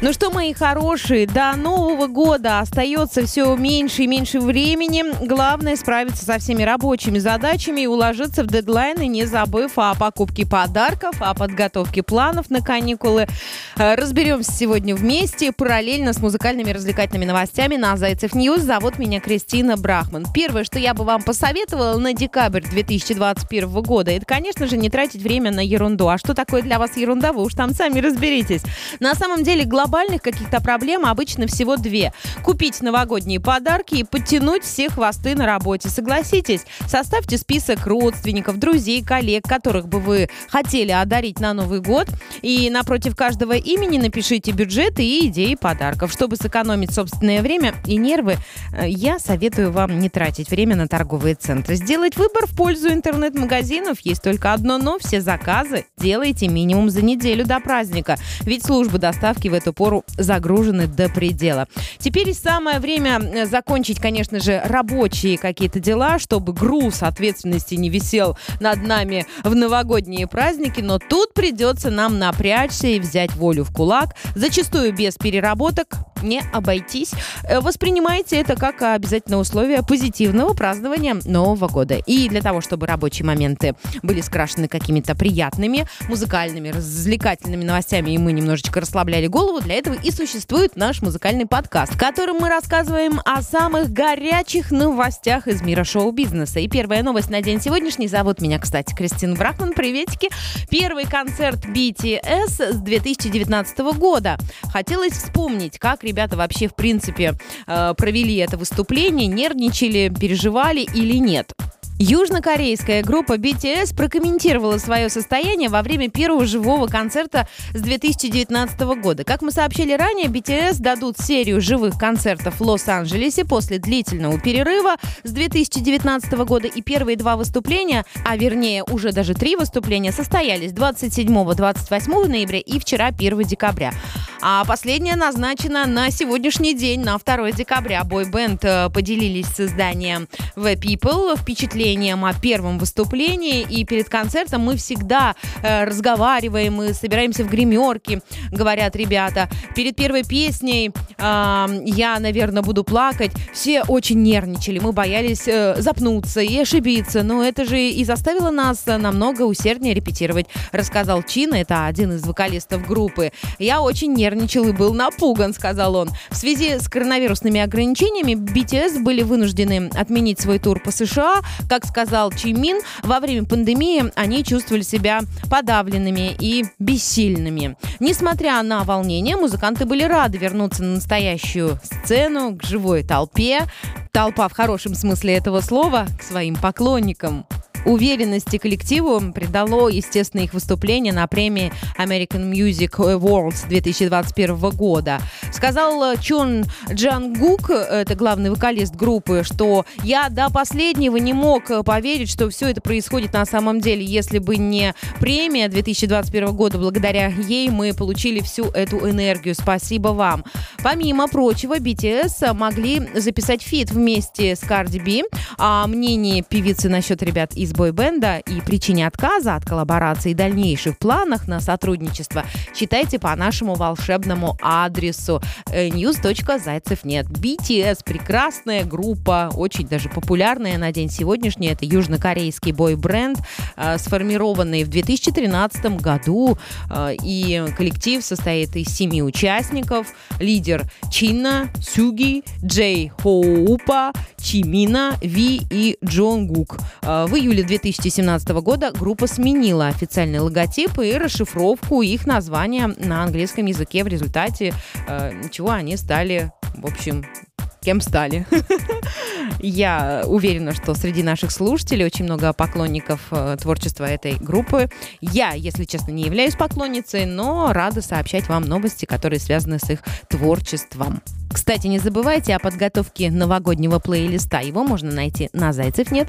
Ну что, мои хорошие, до Нового года остается все меньше и меньше времени. Главное справиться со всеми рабочими задачами и уложиться в дедлайны, не забыв о покупке подарков, о подготовке планов на каникулы. Э, разберемся сегодня вместе, параллельно с музыкальными развлекательными новостями на Zaycev News. Зовут меня Кристина Брахман. Первое, что я бы вам посоветовала на декабрь 2021 года, это, конечно же, не тратить время на ерунду. А что такое для вас ерунда, вы уж там сами разберитесь. На самом деле, главное глобальных каких-то проблем обычно всего две. Купить новогодние подарки и подтянуть все хвосты на работе. Согласитесь, составьте список родственников, друзей, коллег, которых бы вы хотели одарить на Новый год. И напротив каждого имени напишите бюджет и идеи подарков. Чтобы сэкономить собственное время и нервы, э, я советую вам не тратить время на торговые центры. Сделать выбор в пользу интернет-магазинов. Есть только одно но. Все заказы делайте минимум за неделю до праздника. Ведь службы доставки в эту пору загружены до предела. Теперь самое время э, закончить, конечно же, рабочие какие-то дела, чтобы груз ответственности не висел над нами в новогодние праздники, но тут придется нам напрячься и взять волю в кулак, зачастую без переработок, не обойтись. Э, воспринимайте это как обязательное условие позитивного празднования Нового года. И для того, чтобы рабочие моменты были скрашены какими-то приятными, музыкальными, развлекательными новостями, и мы немножечко расслабляли голову, для этого и существует наш музыкальный подкаст, в котором мы рассказываем о самых горячих новостях из мира шоу-бизнеса. И первая новость на день сегодняшний. Зовут меня, кстати, Кристина Брахман. Приветики. Первый концерт BTS с 2019 года. Хотелось вспомнить, как ребята вообще, в принципе, э, провели это выступление, нервничали, переживали или нет. Южнокорейская группа BTS прокомментировала свое состояние во время первого живого концерта с 2019 года. Как мы сообщили ранее, BTS дадут серию живых концертов в Лос-Анджелесе после длительного перерыва с 2019 года. И первые два выступления, а вернее уже даже три выступления, состоялись 27-28 ноября и вчера 1 декабря. А последняя назначена на сегодняшний день, на 2 декабря. Бой-бенд э, поделились с изданием The People впечатлением о первом выступлении. И перед концертом мы всегда э, разговариваем, мы собираемся в гримерке, говорят ребята. Перед первой песней я, наверное, буду плакать. Все очень нервничали, мы боялись э, запнуться и ошибиться. Но это же и заставило нас намного усерднее репетировать, рассказал Чин, это один из вокалистов группы. Я очень нервничал нервничал и был напуган, сказал он. В связи с коронавирусными ограничениями BTS были вынуждены отменить свой тур по США. Как сказал Чимин, во время пандемии они чувствовали себя подавленными и бессильными. Несмотря на волнение, музыканты были рады вернуться на настоящую сцену, к живой толпе. Толпа в хорошем смысле этого слова к своим поклонникам. Уверенности коллективу придало, естественно, их выступление на премии American Music Awards 2021 года. Сказал Чон Чонгук, это главный вокалист группы, что я до последнего не мог поверить, что все это происходит на самом деле. Если бы не премия 2021 года, благодаря ей мы получили всю эту энергию. Спасибо вам. Помимо прочего, BTS могли записать фит вместе с Cardi B. А мнение певицы насчет ребят из бойбенда и причине отказа от коллаборации и дальнейших планах на сотрудничество читайте по нашему волшебному адресу э, news.зайцев.нет. BTS – прекрасная группа, очень даже популярная на день сегодняшний. Это южнокорейский бой-бренд, э, сформированный в 2013 году. Э, и коллектив состоит из семи участников. Лидер Чинна, Сюги, Джей Хоупа, Чимина, Ви и Джонгук. В июле июле 2017 года группа сменила официальный логотип и расшифровку их названия на английском языке. В результате э, чего они стали, в общем, кем стали. Я уверена, что среди наших слушателей очень много поклонников э, творчества этой группы. Я, если честно, не являюсь поклонницей, но рада сообщать вам новости, которые связаны с их творчеством. Кстати, не забывайте о подготовке новогоднего плейлиста. Его можно найти на Zaycev.net.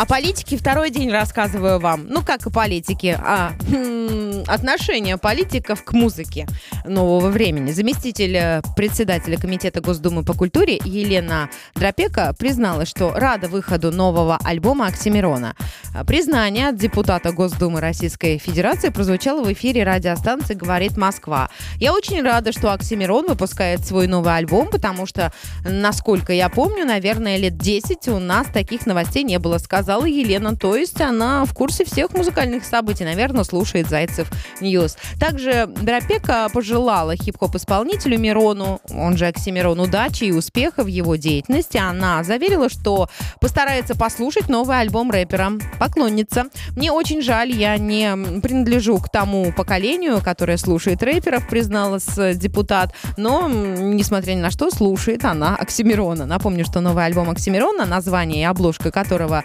О политике второй день рассказываю вам. Ну, как о политике, а хм, отношение политиков к музыке нового времени. Заместитель э, председателя Комитета Госдумы по культуре Елена Дропека призналась, что рада выходу нового альбома Оксимирона. Признание от депутата Госдумы Российской Федерации прозвучало в эфире радиостанции «Говорит Москва». Я очень рада, что Оксимирон выпускает свой новый альбом, потому что, насколько я помню, наверное, лет 10 у нас таких новостей не было, сказано сказала Елена. То есть она в курсе всех музыкальных событий. Наверное, слушает Zaycev News. Также Драпеко пожелала хип-хоп-исполнителю Мирону, он же Оксимирон, удачи и успеха в его деятельности. Она заверила, что постарается послушать новый альбом рэпера. Поклонница. Мне очень жаль, я не принадлежу к тому поколению, которое слушает рэперов, призналась депутат. Но, несмотря ни на что, слушает она Оксимирона. Напомню, что новый альбом Оксимирона, название и обложка которого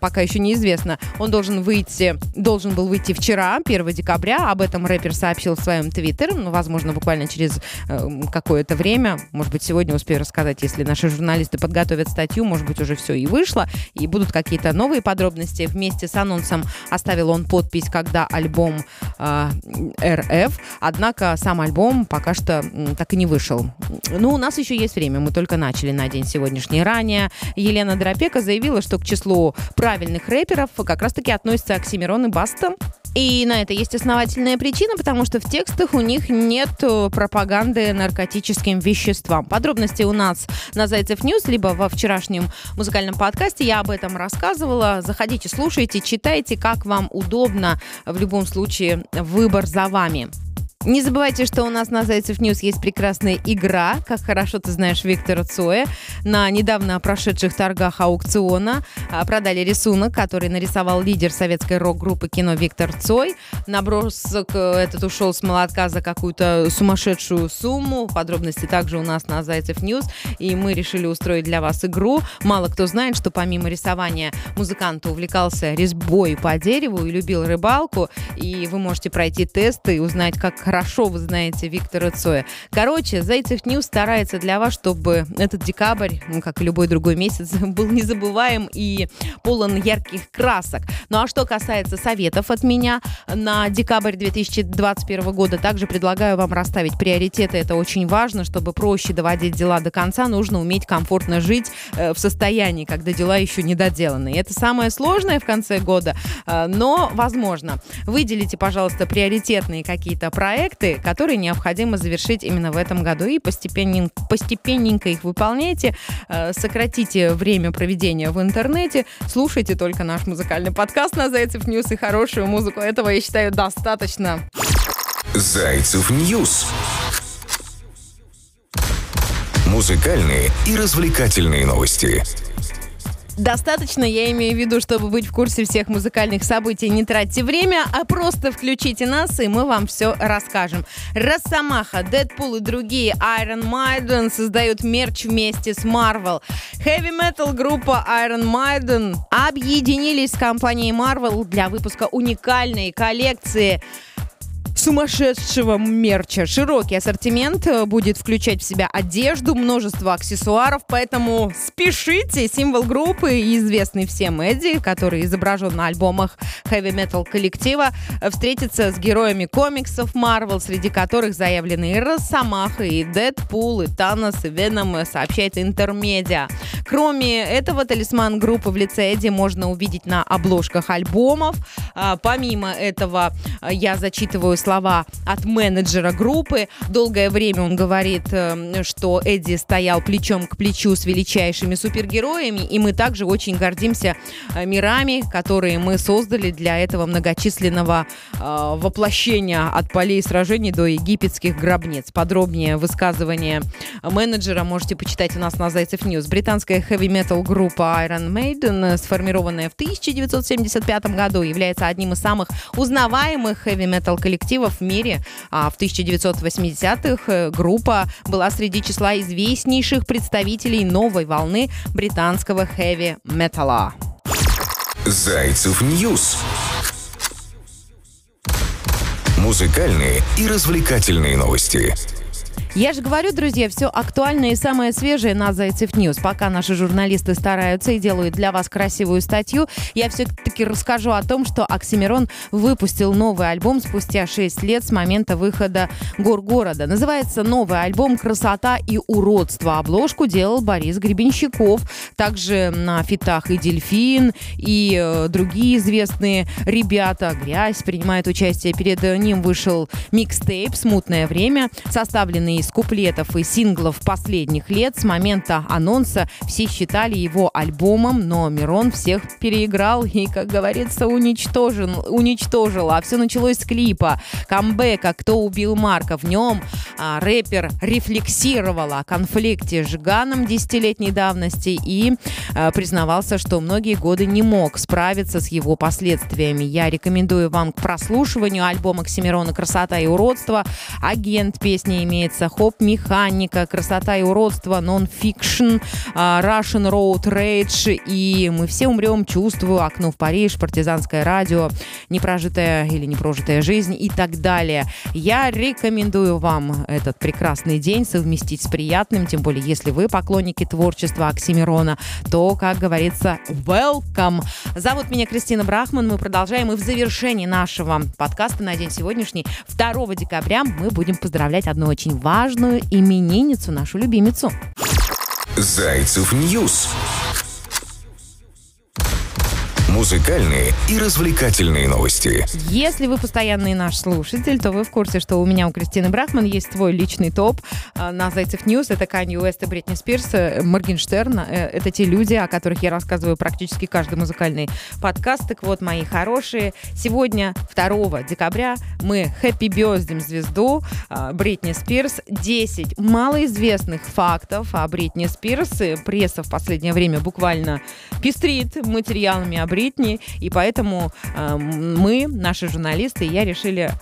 пока еще неизвестно. Он должен выйти, должен был выйти вчера, 1 декабря. Об этом рэпер сообщил в своем твиттере. Ну, возможно, буквально через э, какое-то время. Может быть, сегодня успею рассказать, если наши журналисты подготовят статью. Может быть, уже все и вышло. И будут какие-то новые подробности. Вместе с анонсом оставил он подпись, когда альбом э, РФ. Однако сам альбом пока что так и не вышел. Ну, у нас еще есть время. Мы только начали на день сегодняшний. Ранее Елена Драпеко заявила, что к числу правильных рэперов как раз-таки относятся Оксимирон и Баста. И на это есть основательная причина, потому что в текстах у них нет э, пропаганды наркотическим веществам. Подробности у нас на Zaycev News, либо во вчерашнем музыкальном подкасте. Я об этом рассказывала. Заходите, слушайте, читайте, как вам удобно. В любом случае, выбор за вами. Не забывайте, что у нас на Zaycev News есть прекрасная игра, как хорошо ты знаешь Виктора Цоя. На недавно прошедших торгах аукциона а, продали рисунок, который нарисовал лидер советской рок-группы кино Виктор Цой. Набросок э, этот ушел с молотка за какую-то сумасшедшую сумму. Подробности также у нас на Zaycev News. И мы решили устроить для вас игру. Мало кто знает, что помимо рисования музыкант увлекался резьбой по дереву и любил рыбалку. И вы можете пройти тесты и узнать, как хорошо вы знаете Виктора Цоя. Короче, Zaycev News старается для вас, чтобы этот декабрь, ну, как и любой другой месяц, был незабываем и полон ярких красок. Ну а что касается советов от меня на декабрь 2021 года, также предлагаю вам расставить приоритеты. Это очень важно, чтобы проще доводить дела до конца, нужно уметь комфортно жить э, в состоянии, когда дела еще не доделаны. И это самое сложное в конце года, э, но возможно. Выделите, пожалуйста, приоритетные какие-то проекты, проекты, которые необходимо завершить именно в этом году. И постепенненько, постепенненько их выполняйте, э, сократите время проведения в интернете, слушайте только наш музыкальный подкаст на Zaycev News и хорошую музыку. Этого, я считаю, достаточно. Zaycev News. Музыкальные и развлекательные новости. Достаточно, я имею в виду, чтобы быть в курсе всех музыкальных событий. Не тратьте время, а просто включите нас, и мы вам все расскажем. Росомаха, Дэдпул и другие Iron Maiden создают мерч вместе с Marvel. Heavy Metal группа Iron Maiden объединились с компанией Marvel для выпуска уникальной коллекции сумасшедшего мерча. Широкий ассортимент э, будет включать в себя одежду, множество аксессуаров, поэтому спешите. Символ группы, известный всем Эдди, который изображен на альбомах metal коллектива, э, встретится с героями комиксов Marvel, среди которых заявлены и Росомаха, и Дэдпул, и Танос, и Веном, э, сообщает Интермедиа. Кроме этого, талисман группы в лице Эдди можно увидеть на обложках альбомов. А, помимо этого, я зачитываю слова от менеджера группы. Долгое время он говорит, э, что Эдди стоял плечом к плечу с величайшими супергероями, и мы также очень гордимся э, мирами, которые мы создали для этого многочисленного э, воплощения от полей сражений до египетских гробниц. Подробнее высказывание менеджера можете почитать у нас на Zaycev News. Британская хэви-метал группа Iron Maiden, сформированная в 1975 году, является одним из самых узнаваемых хэви-метал коллективов коллективов в мире. А в 1980-х э, группа была среди числа известнейших представителей новой волны британского хэви-металла. Zaycev News. Музыкальные и развлекательные новости. Я же говорю, друзья, все актуальное и самое свежее на Zaycev News. Пока наши журналисты стараются и делают для вас красивую статью, я все-таки расскажу о том, что Оксимирон выпустил новый альбом спустя 6 лет с момента выхода «Горгорода». Называется новый альбом «Красота и уродство». Обложку делал Борис Гребенщиков. Также на фитах и «Дельфин», и э, другие известные ребята. «Грязь» принимает участие. Перед ним вышел микстейп «Смутное время», составленный из куплетов и синглов последних лет. С момента анонса все считали его альбомом, но Мирон всех переиграл и, как говорится, уничтожил. уничтожил. А все началось с клипа камбэка «Кто убил Марка». В нем а, рэпер рефлексировал о конфликте с Жиганом десятилетней давности и а, признавался, что многие годы не мог справиться с его последствиями. Я рекомендую вам к прослушиванию альбома Оксимирона «Красота и уродство». Агент песни имеется хоп-механика, красота и уродство, нон-фикшн, а, Russian Road Rage и мы все умрем, чувствую, окно в Париж, партизанское радио, непрожитая или непрожитая жизнь и так далее. Я рекомендую вам этот прекрасный день совместить с приятным, тем более если вы поклонники творчества Оксимирона, то, как говорится, welcome. Зовут меня Кристина Брахман, мы продолжаем и в завершении нашего подкаста на день сегодняшний, 2 декабря, мы будем поздравлять одну очень важную важную именинницу, нашу любимицу. Zaycev News музыкальные и развлекательные новости. Если вы постоянный наш слушатель, то вы в курсе, что у меня у Кристины Брахман есть свой личный топ а, на Zaycev News. Это Канье Уэст и Бритни Спирс, э, Моргенштерн. Э, это те люди, о которых я рассказываю практически каждый музыкальный подкаст. Так вот, мои хорошие, сегодня, 2 декабря, мы happy birthday им звезду а, Бритни Спирс. 10 малоизвестных фактов о Бритни Спирс. Пресса в последнее время буквально пестрит материалами о Бритни Бритни, и поэтому э, мы, наши журналисты, я решили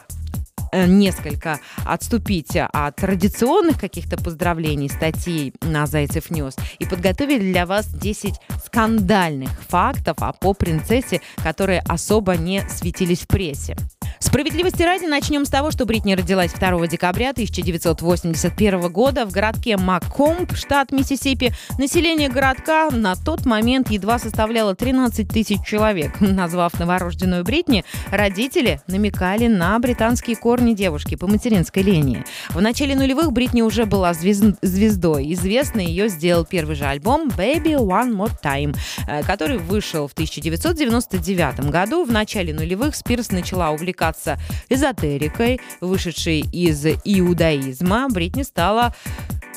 э, несколько отступить от традиционных каких-то поздравлений, статей на Zaycev News и подготовили для вас 10 скандальных фактов о поп-принцессе, которые особо не светились в прессе. Справедливости ради начнем с того, что Бритни родилась 2 декабря 1981 года в городке Маккомб, штат Миссисипи. Население городка на тот момент едва составляло 13 тысяч человек. Назвав новорожденную Бритни, родители намекали на британские корни девушки по материнской линии. В начале нулевых Бритни уже была звезд... звездой. Известный ее сделал первый же альбом «Baby One More Time», э, который вышел в 1999 году. В начале нулевых Спирс начала увлекаться заниматься эзотерикой, вышедшей из иудаизма, Бритни стала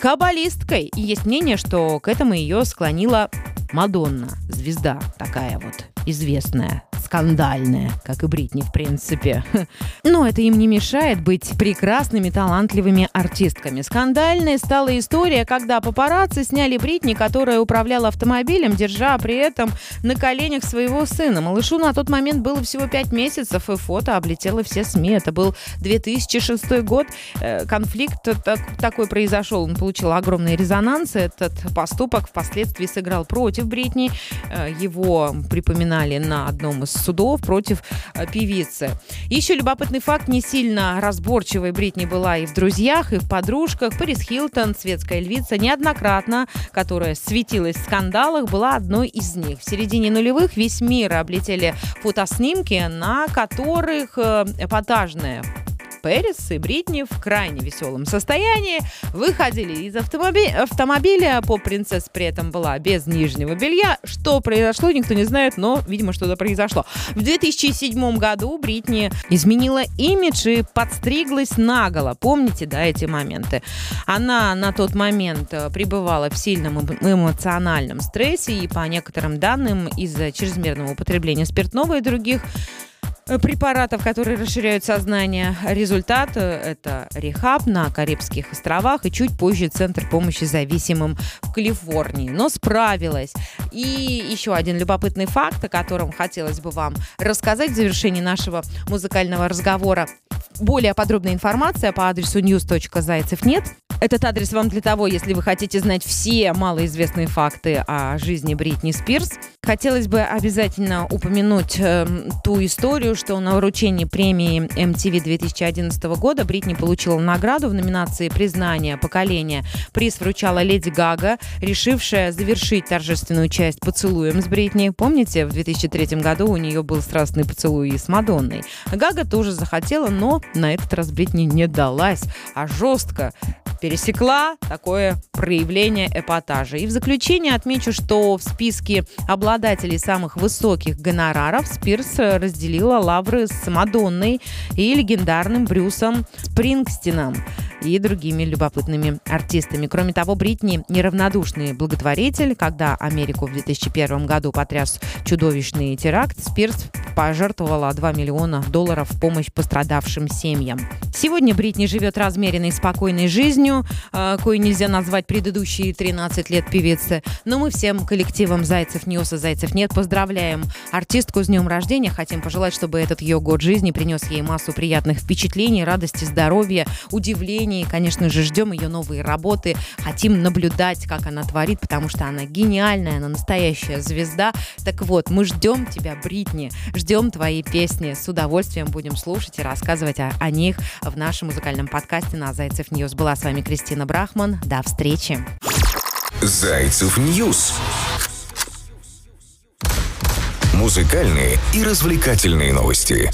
каббалисткой. И есть мнение, что к этому ее склонила Мадонна, звезда такая вот известная скандальная, как и Бритни, в принципе. Но это им не мешает быть прекрасными, талантливыми артистками. Скандальной стала история, когда папарацци сняли Бритни, которая управляла автомобилем, держа при этом на коленях своего сына. Малышу на тот момент было всего 5 месяцев, и фото облетело все СМИ. Это был 2006 год. Э, конфликт такой произошел. Он получил огромный резонанс. Этот поступок впоследствии сыграл против Бритни. Э, его припоминали на одном из судов против э, певицы. Еще любопытный факт. Не сильно разборчивой Бритни была и в друзьях, и в подружках. Пэрис Хилтон, светская львица, неоднократно, которая светилась в скандалах, была одной из них. В середине нулевых весь мир облетели фотоснимки, на которых э, эпатажная Пэрис и Бритни в крайне веселом состоянии выходили из автомоби- автомобиля. Поп-принцесс при этом была без нижнего белья. Что произошло, никто не знает, но, видимо, что-то произошло. В 2007 году Бритни изменила имидж и подстриглась наголо. Помните, да, эти моменты? Она на тот момент э, пребывала в сильном эмоциональном стрессе и, по некоторым данным, из-за чрезмерного употребления спиртного и других препаратов, которые расширяют сознание. Результат э, – это рехаб на Карибских островах и чуть позже Центр помощи зависимым в Калифорнии. Но справилась. И еще один любопытный факт, о котором хотелось бы вам рассказать в завершении нашего музыкального разговора. Более подробная информация по адресу news.зайцев нет Этот адрес вам для того, если вы хотите знать все малоизвестные факты о жизни Бритни Спирс. Хотелось бы обязательно упомянуть э, ту историю, что на вручении премии MTV 2011 года Бритни получила награду в номинации «Признание поколения». Приз вручала Леди Гага, решившая завершить торжественную часть поцелуем с Бритни. Помните, в 2003 году у нее был страстный поцелуй с Мадонной. Гага тоже захотела, но на этот раз Бритни не далась, а жестко пересекла такое проявление эпатажа. И в заключение отмечу, что в списке обладателей самых высоких гонораров Спирс разделила лавры с Мадонной и легендарным Брюсом Спрингстином и другими любопытными артистами. Кроме того, Бритни неравнодушный благотворитель. Когда Америку в 2001 году потряс чудовищный теракт, Спирс пожертвовала 2 миллиона долларов в помощь пострадавшим семьям. Сегодня Бритни живет размеренной, спокойной жизнью, э, кое нельзя назвать предыдущие 13 лет певицы. Но мы всем коллективом Zaycev News и Zaycev Net поздравляем артистку с днем рождения. Хотим пожелать, чтобы этот ее год жизни принес ей массу приятных впечатлений, радости, здоровья, удивлений. Конечно же, ждем ее новые работы. Хотим наблюдать, как она творит, потому что она гениальная, она настоящая звезда. Так вот, мы ждем тебя, Бритни. Ждем твои песни. С удовольствием будем слушать и рассказывать о, о них в нашем музыкальном подкасте на Zaycev News. Была с вами Кристина Брахман. До встречи. Zaycev News. Музыкальные и развлекательные новости.